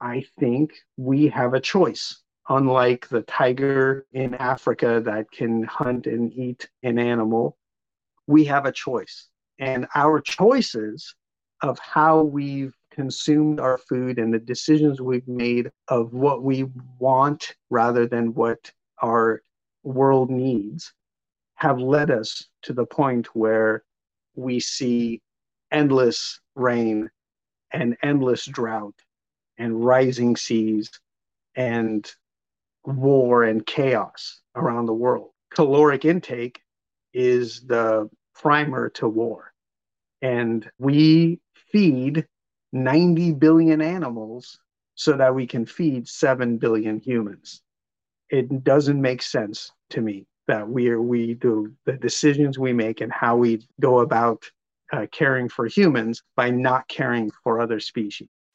I think we have a choice. Unlike the tiger in Africa that can hunt and eat an animal, we have a choice. And our choices of how we've consumed our food and the decisions we've made of what we want rather than what our world needs have led us to the point where we see endless rain and endless drought and rising seas and war and chaos around the world. Caloric intake is the primer to war. And we feed 90 billion animals so that we can feed 7 billion humans. It doesn't make sense to me that we are we do the decisions we make and how we go about uh, caring for humans by not caring for other species.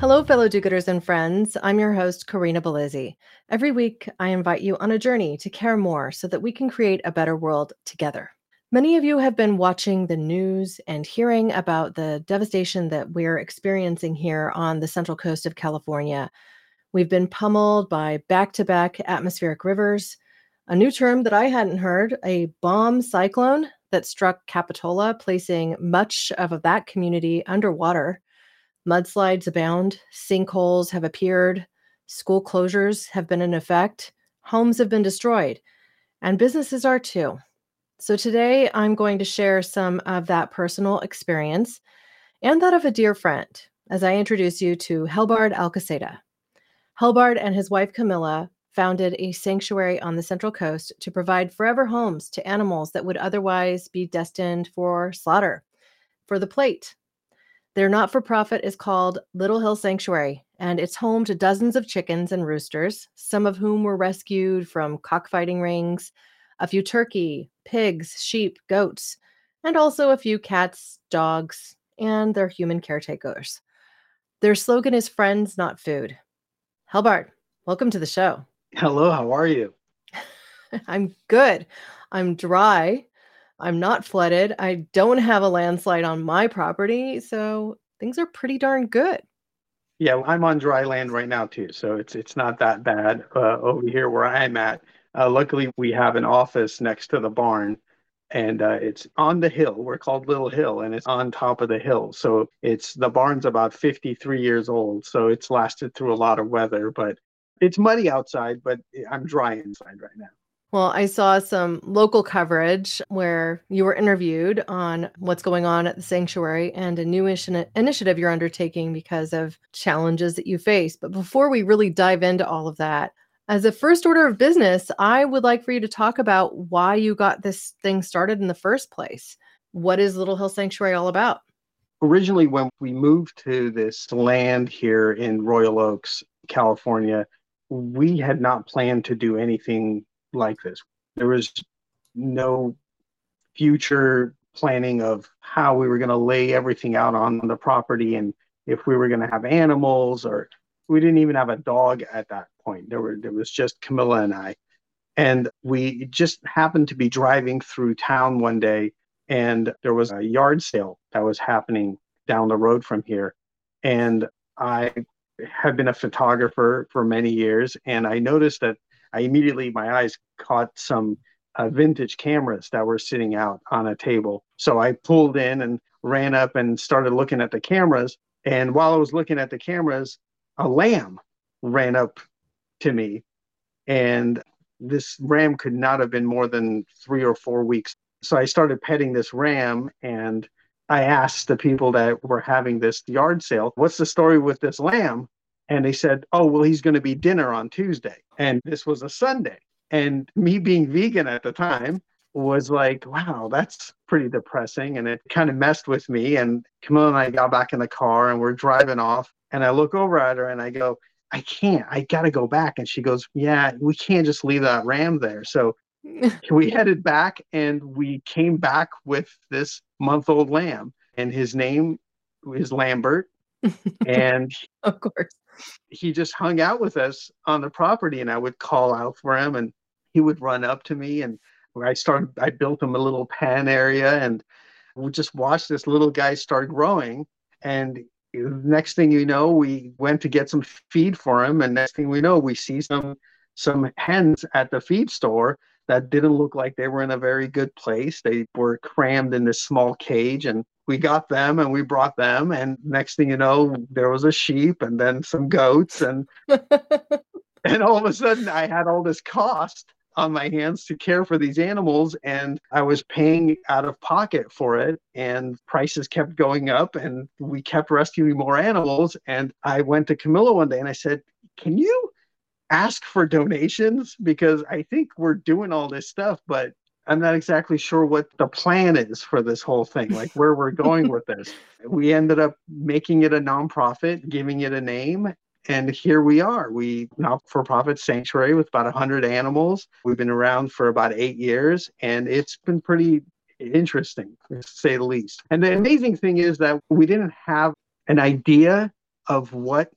Hello, fellow do gooders and friends. I'm your host, Corinna Bellizzi. Every week, I invite you on a journey to care more so that we can create a better world together. Many of you have been watching the news and hearing about the devastation that we're experiencing here on the central coast of California. We've been pummeled by back to back atmospheric rivers, a new term that I hadn't heard, a bomb cyclone that struck Capitola, placing much of that community underwater. Mudslides abound, sinkholes have appeared, school closures have been in effect, homes have been destroyed, and businesses are too. So, today I'm going to share some of that personal experience and that of a dear friend as I introduce you to Helbard Alcaceda. Helbard and his wife Camilla founded a sanctuary on the Central Coast to provide forever homes to animals that would otherwise be destined for slaughter, for the plate. Their not for profit is called Little Hill Sanctuary, and it's home to dozens of chickens and roosters, some of whom were rescued from cockfighting rings, a few turkey, pigs, sheep, goats, and also a few cats, dogs, and their human caretakers. Their slogan is Friends, Not Food. Helbart, welcome to the show. Hello, how are you? I'm good. I'm dry. I'm not flooded. I don't have a landslide on my property. So things are pretty darn good. Yeah, I'm on dry land right now too. So it's it's not that bad uh, over here where I'm at. Uh, luckily, we have an office next to the barn and uh, it's on the hill. We're called Little Hill, and it's on top of the hill. So it's the barn's about 53 years old, so it's lasted through a lot of weather. But it's muddy outside, but I'm dry inside right now. Well, I saw some local coverage where you were interviewed on what's going on at the sanctuary and a new initiative you're undertaking because of challenges that you face. But before we really dive into all of that, as a first order of business, I would like for you to talk about why you got this thing started in the first place. What is Little Hill Sanctuary all about? Originally, when we moved to this land here in Royal Oaks, California, we had not planned to do anything like this. There was no future planning of how we were going to lay everything out on the property and if we were going to have animals or we didn't even have a dog at that point. There were there was just Camilla and I. And we just happened to be driving through town one day and there was a yard sale that was happening down the road from here. And I have been a photographer for many years, and I noticed that I immediately my eyes caught some uh, vintage cameras that were sitting out on a table. So I pulled in and ran up and started looking at the cameras. And while I was looking at the cameras, a lamb ran up to me, and this ram could not have been more than three or four weeks. So I started petting this ram and I asked the people that were having this yard sale, what's the story with this lamb? And they said, oh, well, he's going to be dinner on Tuesday. And this was a Sunday. And me being vegan at the time was like, wow, that's pretty depressing. And it kind of messed with me. And Camilla and I got back in the car and we're driving off. And I look over at her and I go, I can't. I got to go back. And she goes, Yeah, we can't just leave that ram there. So we headed back and we came back with this month old lamb, and his name is Lambert. and of course, he just hung out with us on the property, and I would call out for him, and he would run up to me. And I started, I built him a little pen area, and we just watched this little guy start growing. And next thing you know, we went to get some feed for him, and next thing we know, we see some some hens at the feed store that didn't look like they were in a very good place. They were crammed in this small cage, and we got them and we brought them. And next thing you know, there was a sheep and then some goats, and and all of a sudden, I had all this cost on my hands to care for these animals and I was paying out of pocket for it and prices kept going up and we kept rescuing more animals and I went to Camilla one day and I said, "Can you ask for donations because I think we're doing all this stuff, but I'm not exactly sure what the plan is for this whole thing, like where we're going with this. We ended up making it a nonprofit, giving it a name, and here we are. We not for profit sanctuary with about 100 animals. We've been around for about eight years, and it's been pretty interesting, to say the least. And the amazing thing is that we didn't have an idea of what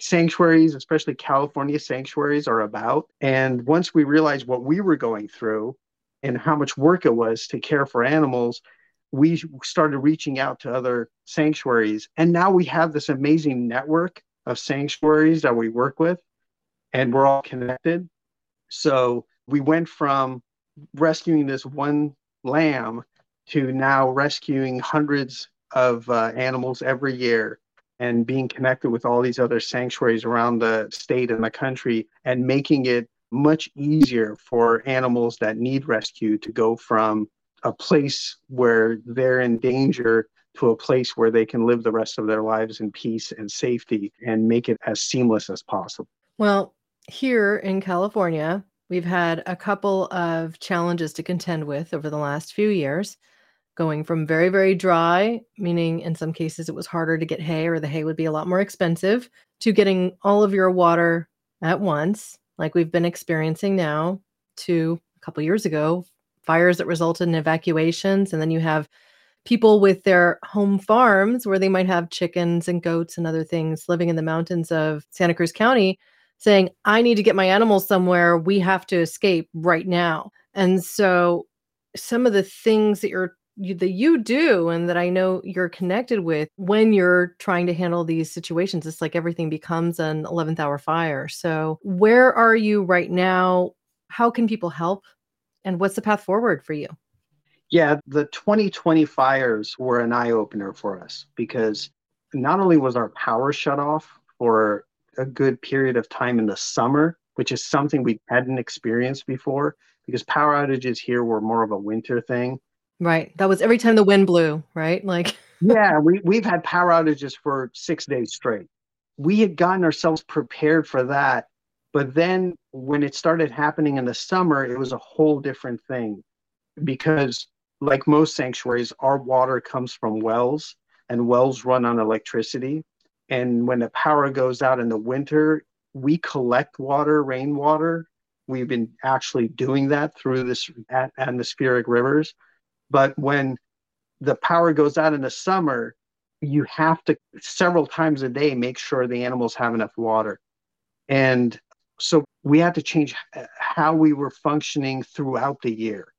sanctuaries, especially California sanctuaries, are about. And once we realized what we were going through and how much work it was to care for animals, we started reaching out to other sanctuaries. And now we have this amazing network of sanctuaries that we work with, and we're all connected. So we went from rescuing this one lamb to now rescuing hundreds of uh, animals every year and being connected with all these other sanctuaries around the state and the country and making it much easier for animals that need rescue to go from a place where they're in danger to a place where they can live the rest of their lives in peace and safety and make it as seamless as possible. Well, here in California, we've had a couple of challenges to contend with over the last few years going from very, very dry, meaning in some cases it was harder to get hay or the hay would be a lot more expensive, to getting all of your water at once, like we've been experiencing now, to a couple years ago, fires that resulted in evacuations. And then you have people with their home farms where they might have chickens and goats and other things living in the mountains of Santa Cruz County saying, I need to get my animals somewhere. We have to escape right now. And so some of the things that you're you, that you do and that I know you're connected with when you're trying to handle these situations. It's like everything becomes an 11th hour fire. So, where are you right now? How can people help? And what's the path forward for you? Yeah, the 2020 fires were an eye opener for us because not only was our power shut off for a good period of time in the summer, which is something we hadn't experienced before because power outages here were more of a winter thing Right. That was every time the wind blew, right? Like Yeah, we we've had power outages for 6 days straight. We had gotten ourselves prepared for that, but then when it started happening in the summer, it was a whole different thing because like most sanctuaries, our water comes from wells and wells run on electricity. And when the power goes out in the winter, we collect water, rainwater. We've been actually doing that through this atmospheric rivers. But when the power goes out in the summer, you have to several times a day make sure the animals have enough water. And so we had to change how we were functioning throughout the year.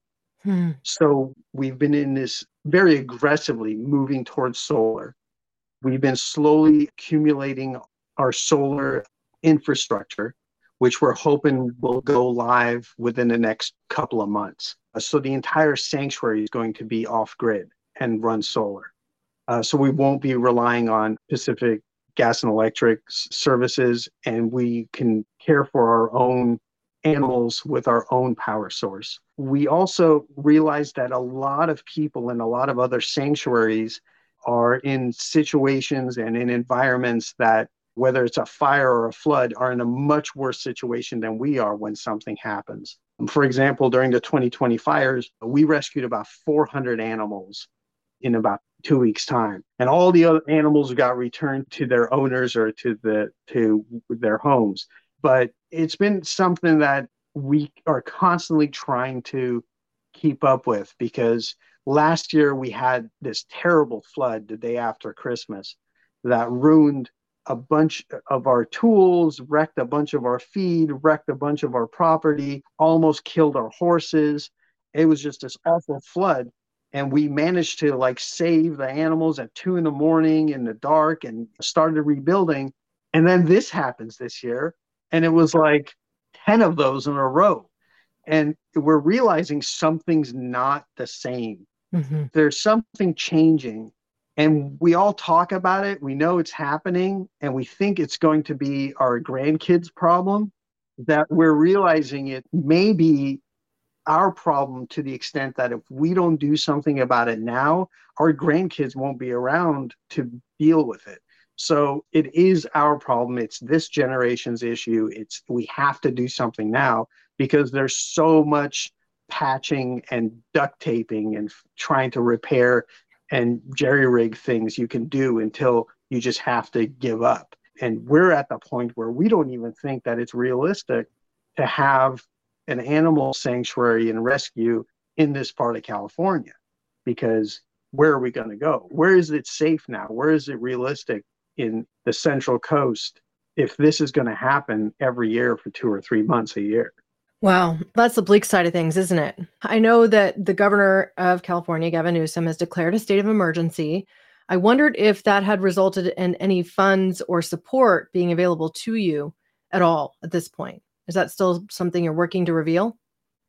Hmm. So we've been in this very aggressively moving towards solar. We've been slowly accumulating our solar infrastructure, which we're hoping will go live within the next couple of months. Uh, so the entire sanctuary is going to be off grid and run solar. Uh, so we won't be relying on Pacific gas and electric services, and we can care for our own animals with our own power source. We also realize that a lot of people in a lot of other sanctuaries are in situations and in environments that, whether it's a fire or a flood, are in a much worse situation than we are when something happens. For example, during the 2020 fires, we rescued about 400 animals in about two weeks time and all the other animals got returned to their owners or to the to their homes but it's been something that we are constantly trying to keep up with because last year we had this terrible flood the day after Christmas that ruined a bunch of our tools, wrecked a bunch of our feed, wrecked a bunch of our property, almost killed our horses. It was just this awful flood. And we managed to like save the animals at two in the morning in the dark and started rebuilding. And then this happens this year. And it was like 10 of those in a row. And we're realizing something's not the same. Mm-hmm. There's something changing and we all talk about it. We know it's happening and we think it's going to be our grandkids problem that we're realizing it may be our problem to the extent that if we don't do something about it now our grandkids won't be around to deal with it. So it is our problem. It's this generation's issue. It's we have to do something now because there's so much patching and duct taping and trying to repair and jerry rig things you can do until you just have to give up. And we're at the point where we don't even think that it's realistic to have an animal sanctuary and rescue in this part of California because where are we going to go? Where is it safe now? Where is it realistic in the central coast if this is going to happen every year for two or three months a year? Wow, that's the bleak side of things, isn't it? I know that the governor of California, Gavin Newsom, has declared a state of emergency. I wondered if that had resulted in any funds or support being available to you at all at this point. Is that still something you're working to reveal?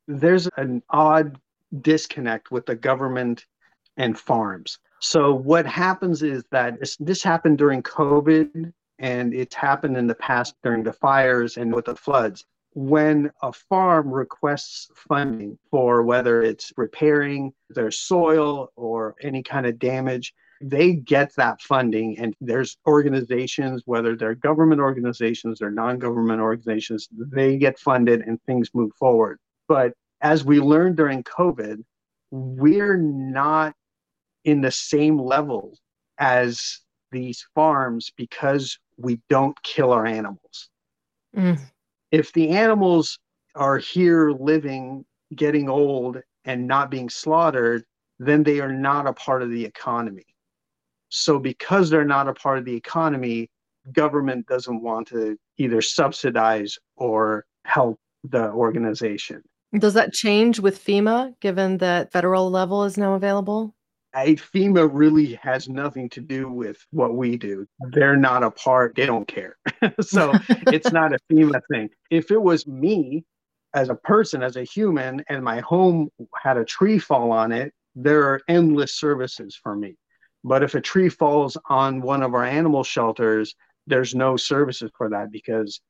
There's an odd disconnect with the government and farms. So, what happens is that this happened during COVID and it's happened in the past during the fires and with the floods when a farm requests funding for whether it's repairing their soil or any kind of damage, they get that funding. And there's organizations, whether they're government organizations or non government organizations, they get funded and things move forward. But as we learned during COVID, we're not in the same level as these farms because we don't kill our animals. Mm if the animals are here living, getting old, and not being slaughtered, then they are not a part of the economy. So, because they're not a part of the economy, government doesn't want to either subsidize or help the organization. Does that change with FEMA, given that federal level is now available? I, FEMA really has nothing to do with what we do. They're not a part, they don't care. so it's not a FEMA thing. If it was me as a person, as a human, and my home had a tree fall on it, there are endless services for me. But if a tree falls on one of our animal shelters, there's no services for that because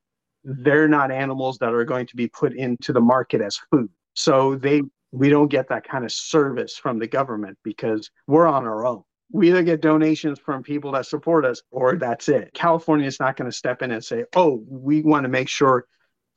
they're not animals that are going to be put into the market as food. So they we don't get that kind of service from the government because we're on our own. We either get donations from people that support us or that's it. California is not going to step in and say, oh, we want to make sure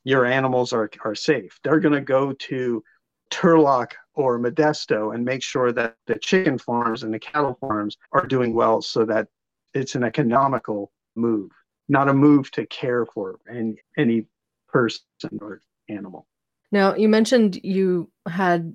your animals are, are safe. They're going to go to Turlock or Modesto and make sure that the chicken farms and the cattle farms are doing well so that it's an economical move, not a move to care for any, any person or animal. Now, you mentioned you had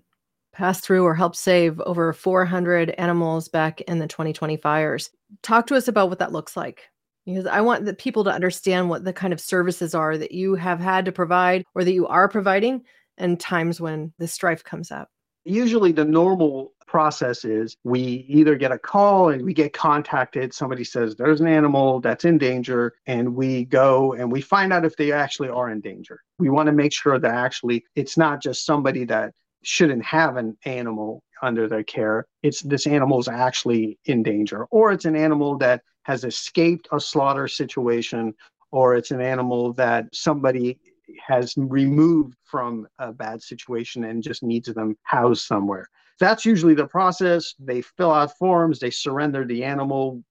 passed through or helped save over 400 animals back in the 2020 fires. Talk to us about what that looks like. Because I want the people to understand what the kind of services are that you have had to provide or that you are providing and times when the strife comes up. Usually, the normal process is we either get a call and we get contacted. Somebody says there's an animal that's in danger, and we go and we find out if they actually are in danger. We want to make sure that actually it's not just somebody that shouldn't have an animal under their care. It's this animal is actually in danger, or it's an animal that has escaped a slaughter situation, or it's an animal that somebody has removed from a bad situation and just needs them housed somewhere that's usually the process. They fill out forms, they surrender the animal.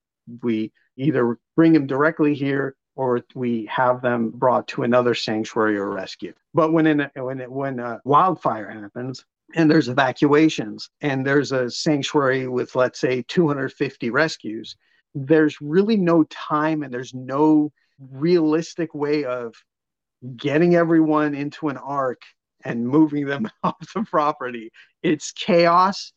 We either bring them directly here or we have them brought to another sanctuary or rescue. But when in a, when it, when a wildfire happens and there's evacuations and there's a sanctuary with let's say 250 rescues, there's really no time and there's no realistic way of getting everyone into an ark and moving them off the property. It's chaos.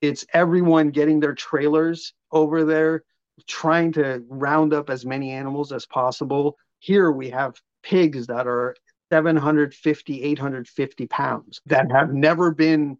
It's everyone getting their trailers over there, trying to round up as many animals as possible. Here we have pigs that are 750, 850 pounds that have never been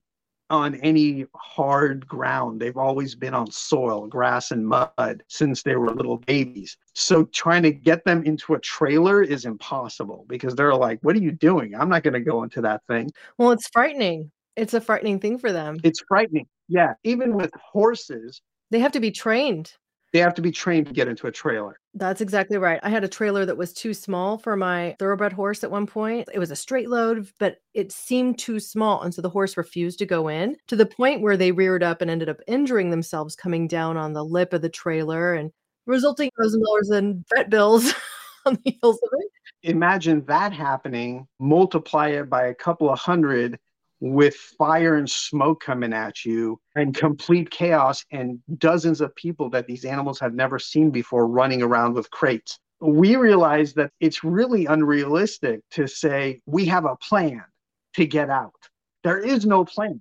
on any hard ground. They've always been on soil, grass, and mud since they were little babies. So trying to get them into a trailer is impossible because they're like, What are you doing? I'm not going to go into that thing. Well, it's frightening. It's a frightening thing for them. It's frightening. Yeah. Even with horses, they have to be trained they have to be trained to get into a trailer. That's exactly right. I had a trailer that was too small for my thoroughbred horse at one point. It was a straight load, but it seemed too small. And so the horse refused to go in to the point where they reared up and ended up injuring themselves coming down on the lip of the trailer and resulting thousand dollars in vet bills on the heels of it. Imagine that happening, multiply it by a couple of hundred with fire and smoke coming at you and complete chaos and dozens of people that these animals have never seen before running around with crates. We realize that it's really unrealistic to say we have a plan to get out. There is no plan.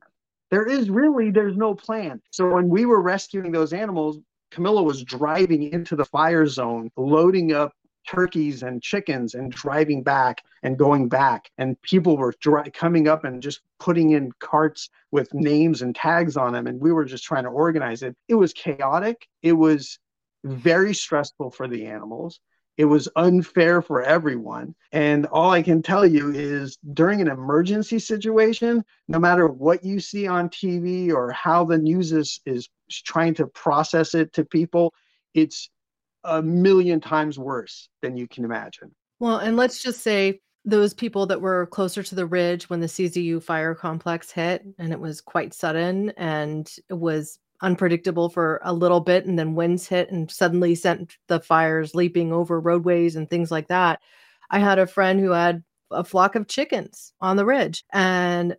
There is really there's no plan. So when we were rescuing those animals, Camilla was driving into the fire zone, loading up turkeys and chickens and driving back and going back. And people were coming up and just putting in carts with names and tags on them. And we were just trying to organize it. It was chaotic. It was very stressful for the animals. It was unfair for everyone. And all i can tell you is during an emergency situation no matter what you see on tv or how the news is is trying to process it to people it's a million times worse than you can imagine. Well, and let's just say those people that were closer to the ridge when the CZU fire complex hit, and it was quite sudden and it was unpredictable for a little bit, and then winds hit and suddenly sent the fires leaping over roadways and things like that. I had a friend who had a flock of chickens on the ridge and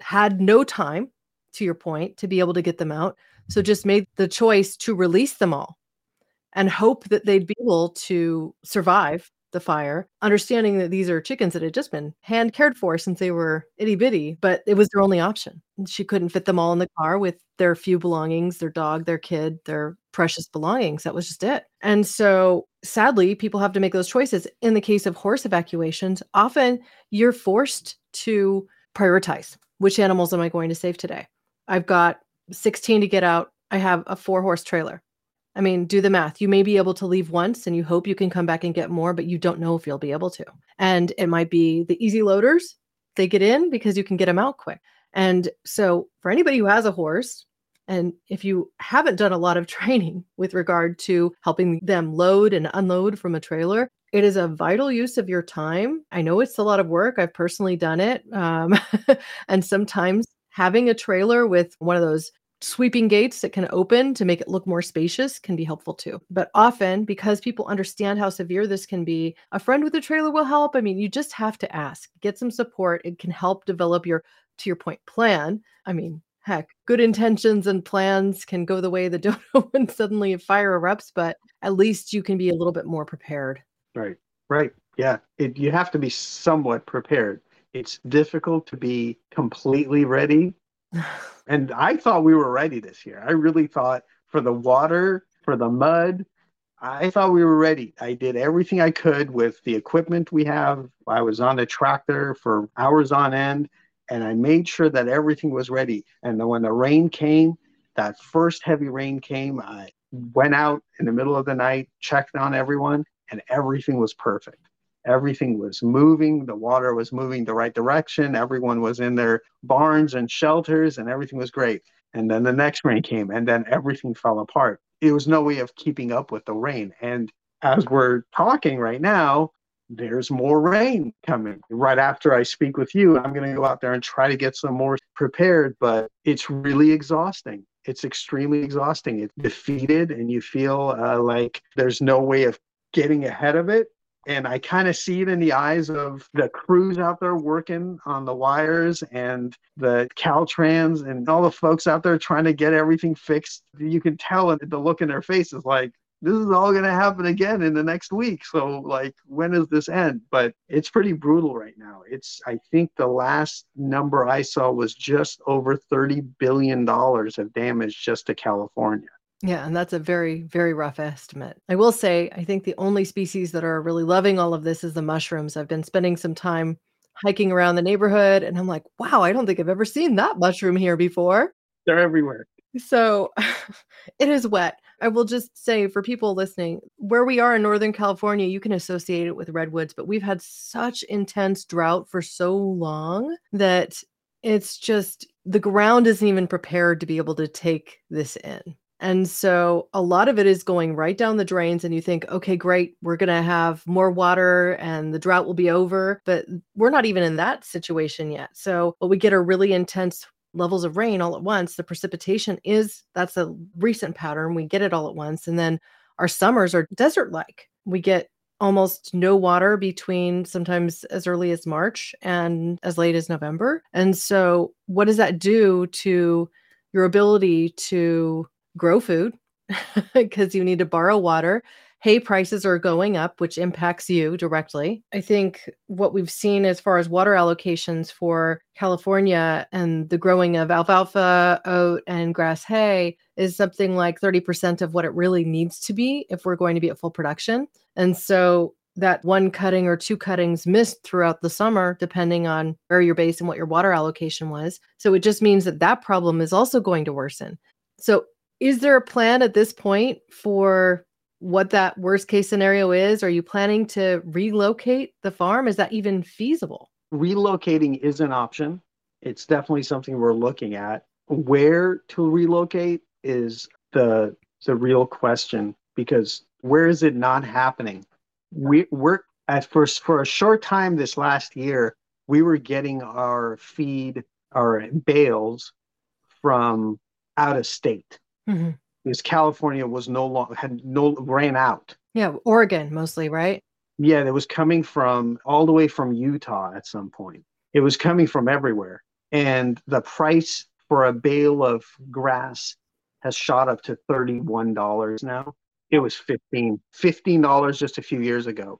had no time, to your point, to be able to get them out. So just made the choice to release them all and hope that they'd be able to survive the fire, understanding that these are chickens that had just been hand cared for since they were itty bitty, but it was their only option. She couldn't fit them all in the car with their few belongings, their dog, their kid, their precious belongings. That was just it. And so sadly, people have to make those choices. In the case of horse evacuations, often you're forced to prioritize which animals am I going to save today? I've got 16 to get out. I have a four horse trailer. I mean, do the math. You may be able to leave once and you hope you can come back and get more, but you don't know if you'll be able to. And it might be the easy loaders, they get in because you can get them out quick. And so, for anybody who has a horse, and if you haven't done a lot of training with regard to helping them load and unload from a trailer, it is a vital use of your time. I know it's a lot of work. I've personally done it. Um, and sometimes having a trailer with one of those sweeping gates that can open to make it look more spacious can be helpful too. But often, because people understand how severe this can be, a friend with a trailer will help. I mean, you just have to ask, get some support. It can help develop your, to your point, plan. I mean, heck, good intentions and plans can go the way the dodo when suddenly a fire erupts, but at least you can be a little bit more prepared. Right, right. Yeah, it, you have to be somewhat prepared. It's difficult to be completely ready and I thought we were ready this year. I really thought for the water, for the mud, I thought we were ready. I did everything I could with the equipment we have. I was on the tractor for hours on end and I made sure that everything was ready. And then when the rain came, that first heavy rain came, I went out in the middle of the night, checked on everyone, and everything was perfect everything was moving the water was moving the right direction everyone was in their barns and shelters and everything was great. And then the next rain came and then everything fell apart. It was no way of keeping up with the rain. And as we're talking right now there's more rain coming. Right after i speak with you i'm going to go out there and try to get some more prepared but it's really exhausting. It's extremely exhausting. It's defeated and you feel uh, like there's no way of getting ahead of it and I kind of see it in the eyes of the crews out there working on the wires and the Caltrans and all the folks out there trying to get everything fixed. You can tell the look in their faces like this is all going to happen again in the next week. So, like, when does this end? But it's pretty brutal right now. It's, I think the last number I saw was just over $30 billion of damage just to California. Yeah, and that's a very, very rough estimate. I will say, I think the only species that are really loving all of this is the mushrooms. I've been spending some time hiking around the neighborhood, and I'm like, wow, I don't think I've ever seen that mushroom here before. They're everywhere. So it is wet. I will just say for people listening, where we are in Northern California, you can associate it with redwoods, but we've had such intense drought for so long that it's just the ground isn't even prepared to be able to take this in. And so a lot of it is going right down the drains, and you think, okay, great, we're going to have more water and the drought will be over. But we're not even in that situation yet. So, but we get a really intense levels of rain all at once. The precipitation is that's a recent pattern. We get it all at once. And then our summers are desert like. We get almost no water between sometimes as early as March and as late as November. And so, what does that do to your ability to grow food? Because you need to borrow water hay prices are going up, which impacts you directly. I think what we've seen as far as water allocations for California and the growing of alfalfa, oat, and grass hay is something like 30% of what it really needs to be if we're going to be at full production. And so that one cutting or two cuttings missed throughout the summer, depending on where you're based and what your water allocation was. So it just means that that problem is also going to worsen. So, is there a plan at this point for what that worst case scenario is? Are you planning to relocate the farm? Is that even feasible? Relocating is an option. It's definitely something we're looking at. Where to relocate is the the real question because where is it not happening? We we're at first for a short time this last year, we were getting our feed, our bales from out of state. Mm-hmm because California was no longer had no ran out. Yeah, Oregon mostly, right? Yeah, it was coming from all the way from Utah at some point. It was coming from everywhere. And the price for a bale of grass has shot up to $31 now. It was 15 $15 just a few years ago.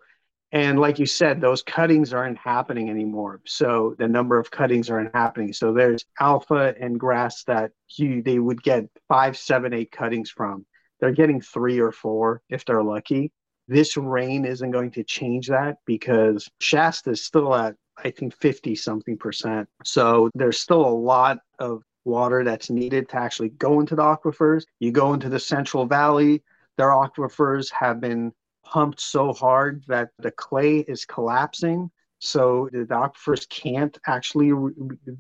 And like you said, those cuttings aren't happening anymore. So the number of cuttings aren't happening. So there's alfalfa and grass that you they would get five, seven, eight cuttings from. They're getting three or four if they're lucky. This rain isn't going to change that because Shasta is still at I think 50 something percent. So there's still a lot of water that's needed to actually go into the aquifers. You go into the Central Valley, their aquifers have been pumped so hard that the clay is collapsing. So the aquifers can't actually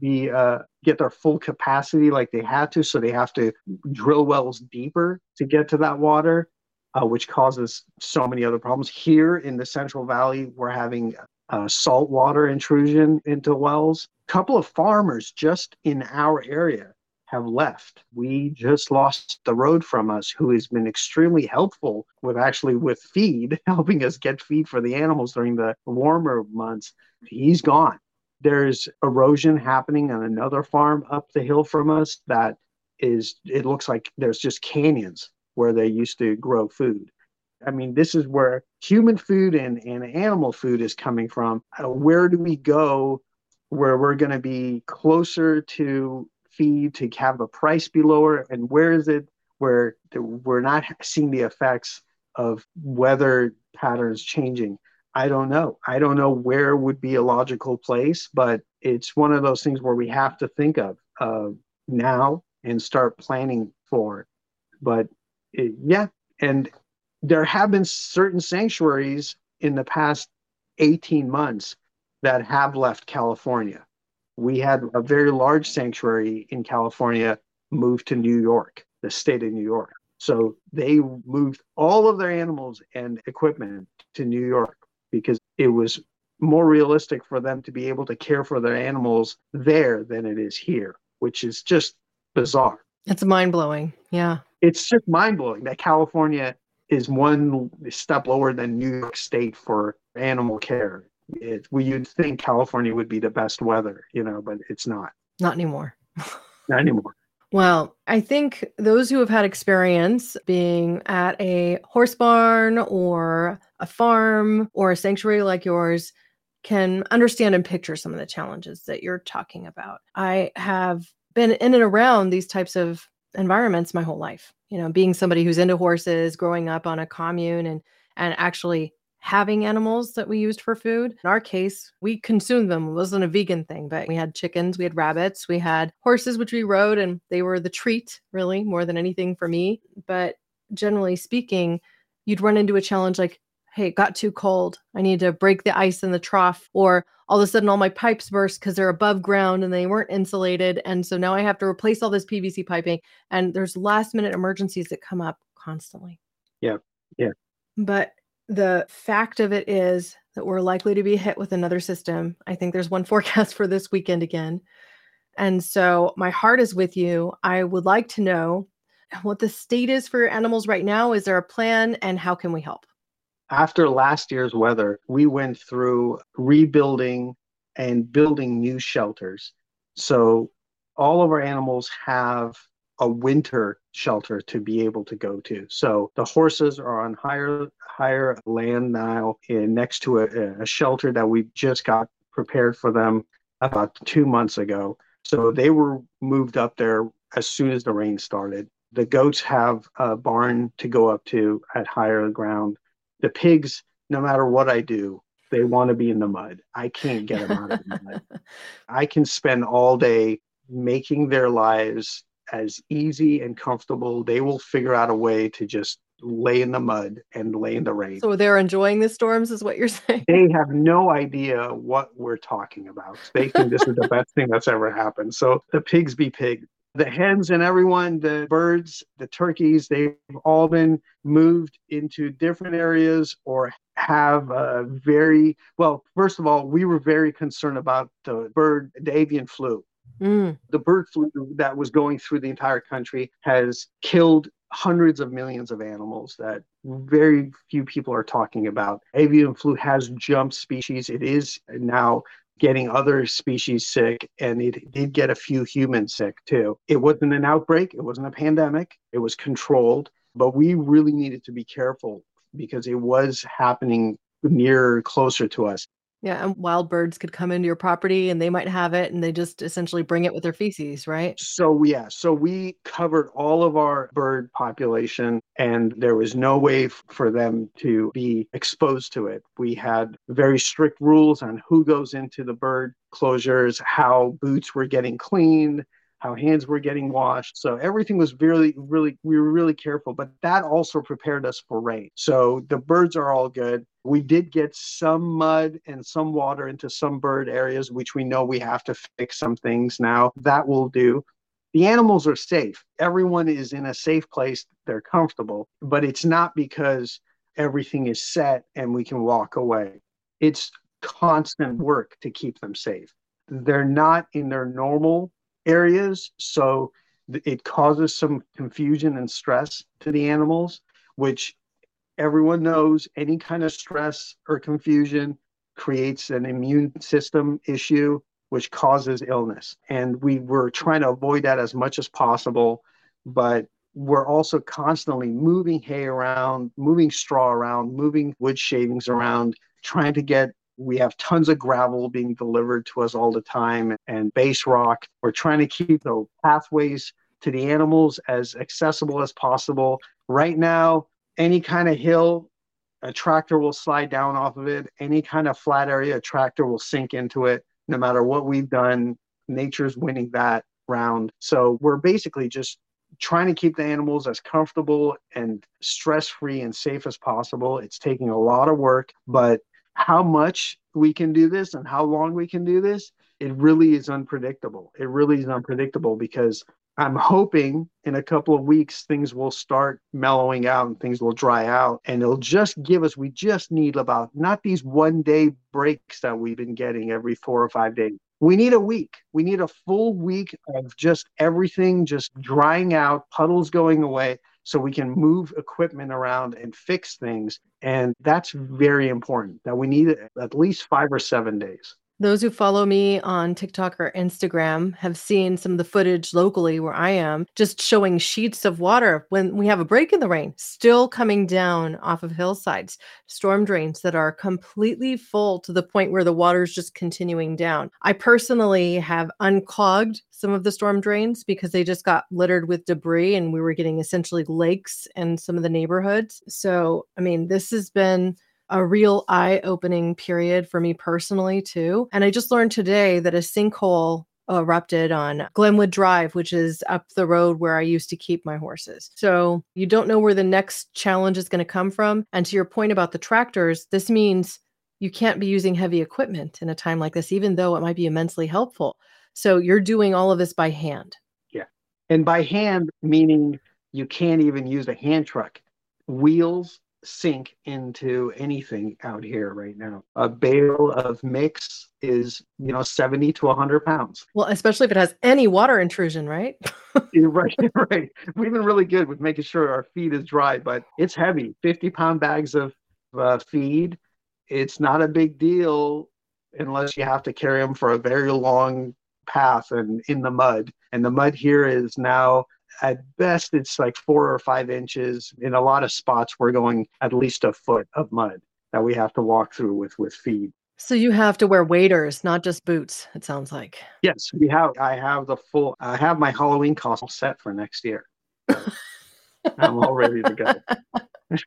be uh, get their full capacity like they had to. So they have to drill wells deeper to get to that water, uh, which causes so many other problems. Here in the Central Valley, we're having uh, saltwater intrusion into wells. A couple of farmers just in our area have left. We just lost the road from us who has been extremely helpful with actually with feed, helping us get feed for the animals during the warmer months. He's gone. There's erosion happening on another farm up the hill from us that is it looks like there's just canyons where they used to grow food. I mean, this is where human food and, and animal food is coming from. Uh, where do we go where we're going to be closer to fee to have the price be lower? And where is it where we're not seeing the effects of weather patterns changing? I don't know. I don't know where would be a logical place, but it's one of those things where we have to think of uh, now and start planning for. But it, yeah, and there have been certain sanctuaries in the past 18 months that have left California we had a very large sanctuary in California move to New York, the state of New York. So they moved all of their animals and equipment to New York because it was more realistic for them to be able to care for their animals there than it is here, which is just bizarre. It's mind blowing. Yeah. It's just mind blowing that California is one step lower than New York State for animal care it, we you'd think California would be the best weather, you know, but it's not. Not anymore. not anymore. Well, I think those who have had experience being at a horse barn or a farm or a sanctuary like yours can understand and picture some of the challenges that you're talking about. I have been in and around these types of environments my whole life. You know, being somebody who's into horses, growing up on a commune and and actually having animals that we used for food. In our case, we consumed them. It wasn't a vegan thing, but we had chickens, we had rabbits, we had horses, which we rode, and they were the treat, really, more than anything for me. But generally speaking, you'd run into a challenge like, hey, it got too cold. I need to break the ice in the trough. Or all of a sudden, all my pipes burst because they're above ground and they weren't insulated. And so now I have to replace all this PVC piping. And there's last minute emergencies that come up constantly. Yeah. Yeah. But the fact of it is that we're likely to be hit with another system. I think there's one forecast for this weekend again. And so my heart is with you. I would like to know what the state is for your animals right now. Is there a plan and how can we help? After last year's weather, we went through rebuilding and building new shelters. So all of our animals have a winter shelter to be able to go to. So the horses are on higher higher land now in next to a, a shelter that we just got prepared for them about two months ago. So they were moved up there as soon as the rain started. The goats have a barn to go up to at higher ground. The pigs, no matter what I do, they want to be in the mud. I can't get them out of the mud. I can spend all day making their lives as easy and comfortable. They will figure out a way to just lay in the mud and lay in the rain. So they're enjoying the storms, is what you're saying? They have no idea what we're talking about. They think this is the best thing that's ever happened. So the pigs be pigs. The hens and everyone, the birds, the turkeys, they've all been moved into different areas or have a very well. First of all, we were very concerned about the bird, the avian flu Mm. The bird flu that was going through the entire country has killed hundreds of millions of animals that very few people are talking about. Avian flu has jumped species. It is now getting other species sick, and it did get a few humans sick too. It wasn't an outbreak, it wasn't a pandemic, it was controlled, but we really needed to be careful because it was happening near closer to us. Yeah, and wild birds could come into your property and they might have it and they just essentially bring it with their feces, right? So, yeah, so we covered all of our bird population and there was no way f- for them to be exposed to it. We had very strict rules on who goes into the bird closures, how boots were getting cleaned, how hands were getting washed. So everything was really, really, we were really careful, but that also prepared us for rain. So the birds are all good. We did get some mud and some water into some bird areas, which we know we have to fix some things now. That will do. The animals are safe. Everyone is in a safe place. They're comfortable, but it's not because everything is set and we can walk away. It's constant work to keep them safe. They're not in their normal areas. So it causes some confusion and stress to the animals, which everyone knows any kind of stress or confusion creates an immune system issue, which causes illness. And we were trying to avoid that as much as possible. But we're also constantly moving hay around, moving straw around, moving wood shavings around, trying to get we have tons of gravel being delivered to us all the time and base rock. We're trying to keep the pathways to the animals as accessible as possible. Right now, any kind of hill, a tractor will slide down off of it. Any kind of flat area, a tractor will sink into it. No matter what we've done, nature's winning that round. So we're basically just trying to keep the animals as comfortable and stress free and safe as possible. It's taking a lot of work, but how much we can do this and how long we can do this, it really is unpredictable. It really is unpredictable because I'm hoping in a couple of weeks things will start mellowing out and things will dry out and it'll just give us we just need about not these one day breaks that we've been getting every 4 or 5 days. We need a week. We need a full week of just everything just drying out, puddles going away so we can move equipment around and fix things. And that's very important that we need at least five or seven days. Those who follow me on TikTok or Instagram have seen some of the footage locally where I am, just showing sheets of water when we have a break in the rain, still coming down off of hillsides, storm drains that are completely full to the point where the water is just continuing down. I personally have unclogged some of the storm drains because they just got littered with debris and we were getting essentially lakes in some of the neighborhoods. So, I mean, this has been a real eye opening period for me personally, too. And I just learned today that a sinkhole erupted on Glenwood Drive, which is up the road where I used to keep my horses. So you don't know where the next challenge is going to come from. And to your point about the tractors, this means you can't be using heavy equipment in a time like this, even though it might be immensely helpful. So you're doing all of this by hand. Yeah. And by hand, meaning you can't even use a hand truck. Wheels sink into anything out here right now. A bale of mix is, you know, 70 to 100 pounds. Well, especially if it has any water intrusion, right? right, right. We've been really good with making sure our feed is dry, but it's heavy 50 pound bags of uh, feed. It's not a big deal unless you have to carry them for a very long path and in the mud. And the mud here is now at best it's like four or five inches in a lot of spots we're going at least a foot of mud that we have to walk through with with feet. So you have to wear waders not just boots it sounds like. Yes we have i have the full i have my halloween costume set for next year. I'm all ready to go.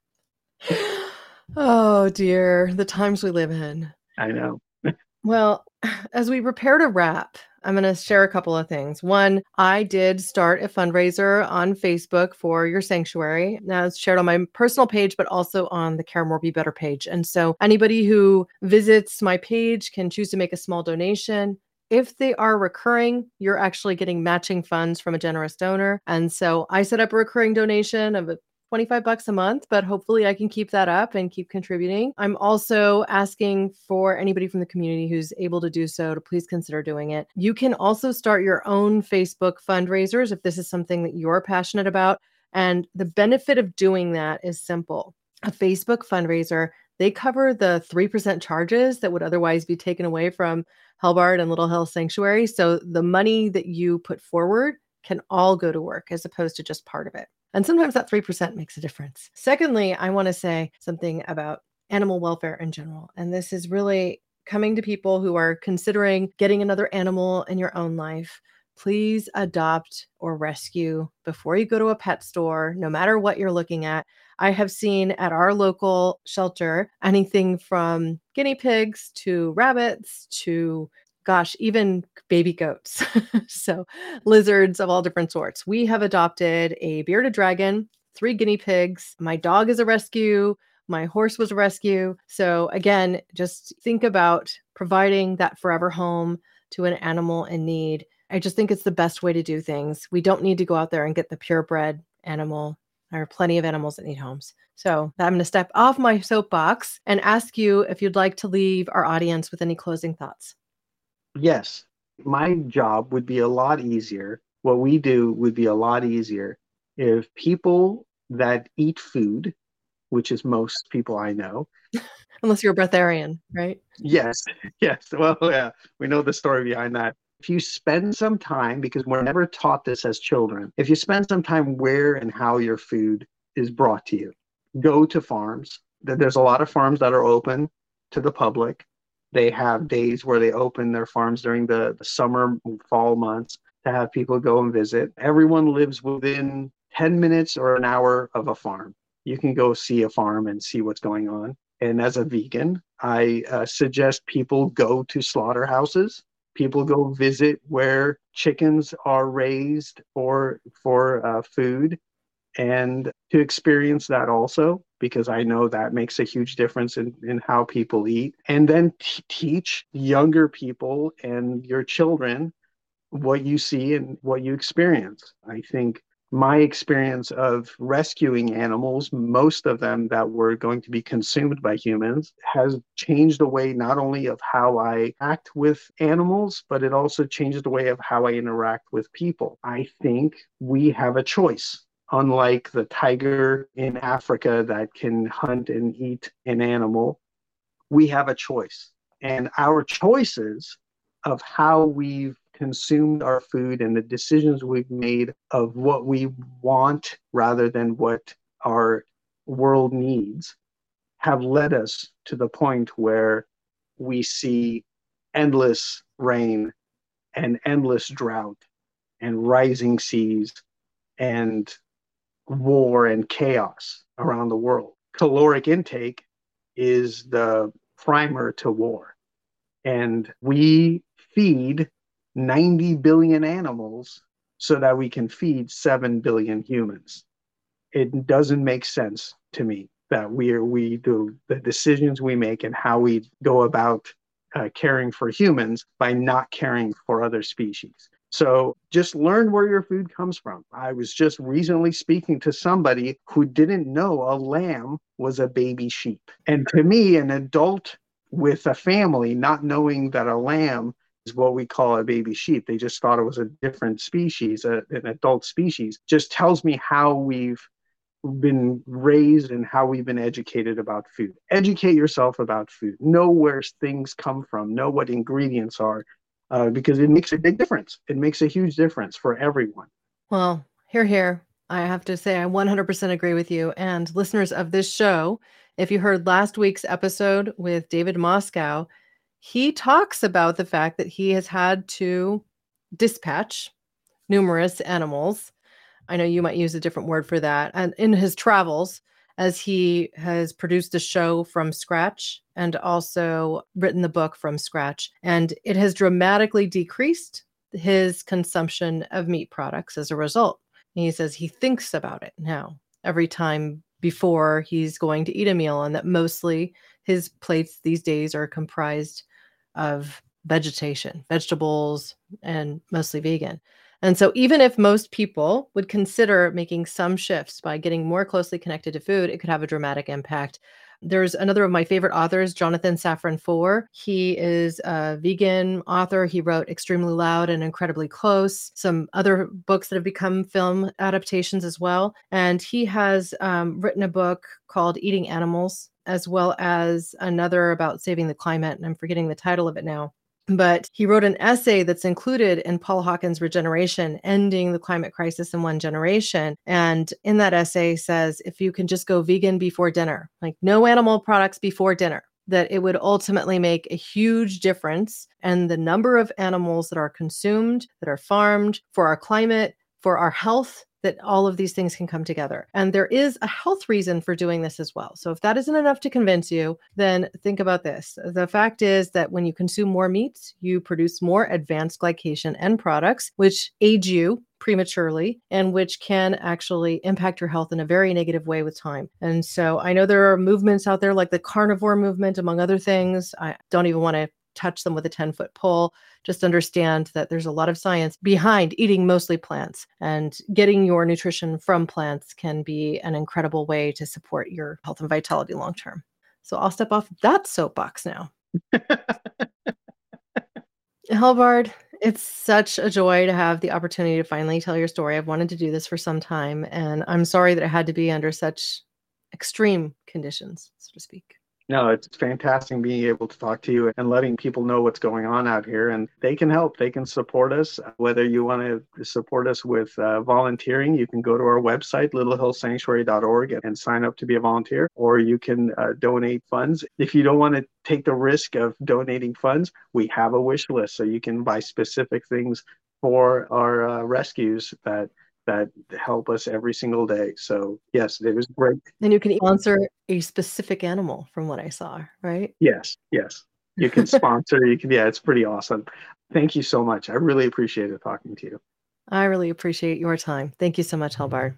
Oh dear the times we live in. I know. Well as we prepare to wrap I'm going to share a couple of things. One, I did start a fundraiser on Facebook for your sanctuary. Now it's shared on my personal page, but also on the Care More Be Better page. And so anybody who visits my page can choose to make a small donation. If they are recurring, you're actually getting matching funds from a generous donor. And so I set up a recurring donation of 25 bucks a month, but hopefully I can keep that up and keep contributing. I'm also asking for anybody from the community who's able to do so to please consider doing it. You can also start your own Facebook fundraisers if this is something that you're passionate about. And the benefit of doing that is simple. A Facebook fundraiser, they cover the 3% charges that would otherwise be taken away from Hellbard and Little Hill Sanctuary. So the money that you put forward can all go to work as opposed to just part of it. And sometimes that 3% makes a difference. Secondly, I want to say something about animal welfare in general. And this is really coming to people who are considering getting another animal in your own life. Please adopt or rescue before you go to a pet store, no matter what you're looking at. I have seen at our local shelter anything from guinea pigs to rabbits to gosh, even baby goats. so, lizards of all different sorts. We have adopted a bearded dragon, three guinea pigs. My dog is a rescue. My horse was a rescue. So, again, just think about providing that forever home to an animal in need. I just think it's the best way to do things. We don't need to go out there and get the purebred animal. There are plenty of animals that need homes. So I'm going to step off my soapbox and ask you if you'd like to leave our audience with any closing thoughts yes, my job would be a lot easier. What we do would be a lot easier if people that eat food, which is most people I know, unless you're a breatharian, right? Yes, yes. Well, yeah, we know the story behind that. If you spend some time, because we're never taught this as children, if you spend some time where and how your food is brought to you, go to farms. There's a lot of farms that are open to the public. They have days where they open their farms during the, the summer, fall months to have people go and visit. Everyone lives within 10 minutes or an hour of a farm. You can go see a farm and see what's going on. And as a vegan, I uh, suggest people go to slaughterhouses. People go visit where chickens are raised for for uh, food, and to experience that also because I know that makes a huge difference in, in how people eat. And then t- teach younger people and your children what you see and what you experience. I think my experience of rescuing animals, most of them that were going to be consumed by humans, has changed the way not only of how I act with animals, but it also changed the way of how I interact with people. I think we have a choice unlike the tiger in Africa that can hunt and eat an animal, we have a choice. And our choices of how we've consumed our food and the decisions we've made of what we want rather than what our world needs have led us to the point where we see endless rain and endless drought and rising seas and war and chaos around the world. Caloric intake is the primer to war. And we feed 90 billion animals so that we can feed 7 billion humans. It doesn't make sense to me that we are, we do the decisions we make and how we go about uh, caring for humans by not caring for other species. So just learn where your food comes from. I was just recently speaking to somebody who didn't know a lamb was a baby sheep. And to me, an adult with a family not knowing that a lamb is what we call a baby sheep, they just thought it was a different species, a, an adult species, just tells me how we've been raised and how we've been educated about food. Educate yourself about food. Know where things come from. Know what ingredients are, uh, because it makes a big difference. It makes a huge difference for everyone. Well, here, here. I have to say, I 100% agree with you. And listeners of this show, if you heard last week's episode with David Moscow, he talks about the fact that he has had to dispatch numerous animals I know you might use a different word for that. And in his travels, as he has produced a show from scratch and also written the book from scratch. And it has dramatically decreased his consumption of meat products as a result. He says he thinks about it now every time before he's going to eat a meal, and that mostly his plates these days are comprised of vegetation, vegetables, and mostly vegan. And so, even if most people would consider making some shifts by getting more closely connected to food, it could have a dramatic impact. There's another of my favorite authors, Jonathan Safran Foer. He is a vegan author. He wrote Extremely Loud and Incredibly Close, some other books that have become film adaptations as well. And he has um, written a book called Eating Animals, as well as another about saving the climate. And I'm forgetting the title of it now but he wrote an essay that's included in Paul Hawken's Regeneration, Ending the Climate Crisis in One Generation. And in that essay says if you can just go vegan before dinner, like no animal products before dinner, that it would ultimately make a huge difference and the number of animals that are consumed, that are farmed for our climate, for our health, that all of these things can come together. And there is a health reason for doing this as well. So if that isn't enough to convince you, then think about this. The fact is that when you consume more meats, you produce more advanced glycation end products, which age you prematurely and which can actually impact your health in a very negative way with time. And so I know there are movements out there like the carnivore movement, among other things. I don't even want to touch them with a 10 foot pole. Just understand that there's a lot of science behind eating mostly plants, and getting your nutrition from plants can be an incredible way to support your health and vitality long term. So I'll step off that soapbox now. Helbard, it's such a joy to have the opportunity to finally tell your story. I've wanted to do this for some time, and I'm sorry that it had to be under such extreme conditions, so to speak. No, it's fantastic being able to talk to you and letting people know what's going on out here. And they can help, they can support us. Whether you want to support us with uh, volunteering, you can go to our website, littlehillsanctuary.org, and sign up to be a volunteer, or you can uh, donate funds. If you don't want to take the risk of donating funds, we have a wish list. So you can buy specific things for our uh, rescues that that help us every single day. So yes, it was great. And you can sponsor a specific animal from what I saw, right? Yes, yes. You can sponsor, you can yeah, it's pretty awesome. Thank you so much. I really appreciated talking to you. I really appreciate your time. Thank you so much, Helbard.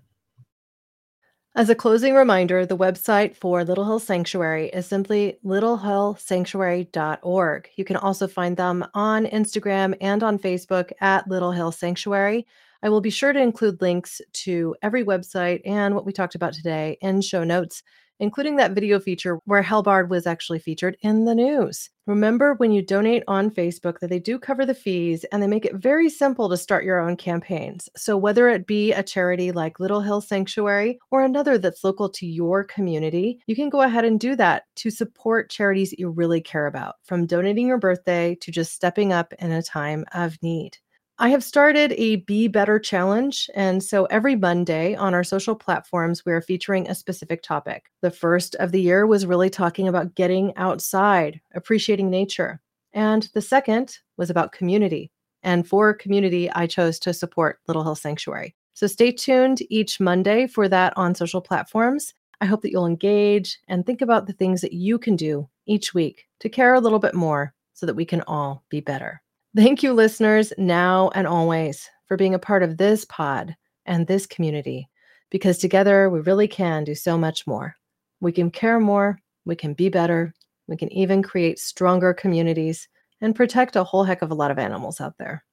As a closing reminder, the website for Little Hill Sanctuary is simply littlehillsanctuary.org. You can also find them on Instagram and on Facebook at Little Hill Sanctuary. I will be sure to include links to every website and what we talked about today in show notes. including that video feature where Hellbard was actually featured in the news. Remember when you donate on Facebook that they do cover the fees and they make it very simple to start your own campaigns. So, whether it be a charity like Little Hill Sanctuary or another that's local to your community, you can go ahead and do that to support charities that you really care about, from donating your birthday to just stepping up in a time of need. I have started a Be Better challenge. And so every Monday on our social platforms, we are featuring a specific topic. The first of the year was really talking about getting outside, appreciating nature. And the second was about community. And for community, I chose to support Little Hill Sanctuary. So stay tuned each Monday for that on social platforms. I hope that you'll engage and think about the things that you can do each week to care a little bit more so that we can all be better. Thank you, listeners, now and always, for being a part of this pod and this community, because together we really can do so much more. We can care more, we can be better, we can even create stronger communities and protect a whole heck of a lot of animals out there.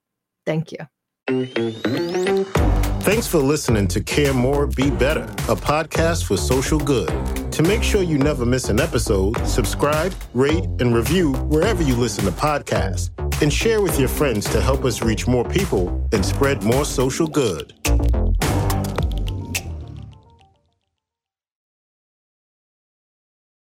Thank you. Thanks for listening to Care More, Be Better, a podcast for social good. To make sure you never miss an episode, subscribe, rate, and review wherever you listen to podcasts and share with your friends to help us reach more people and spread more social good.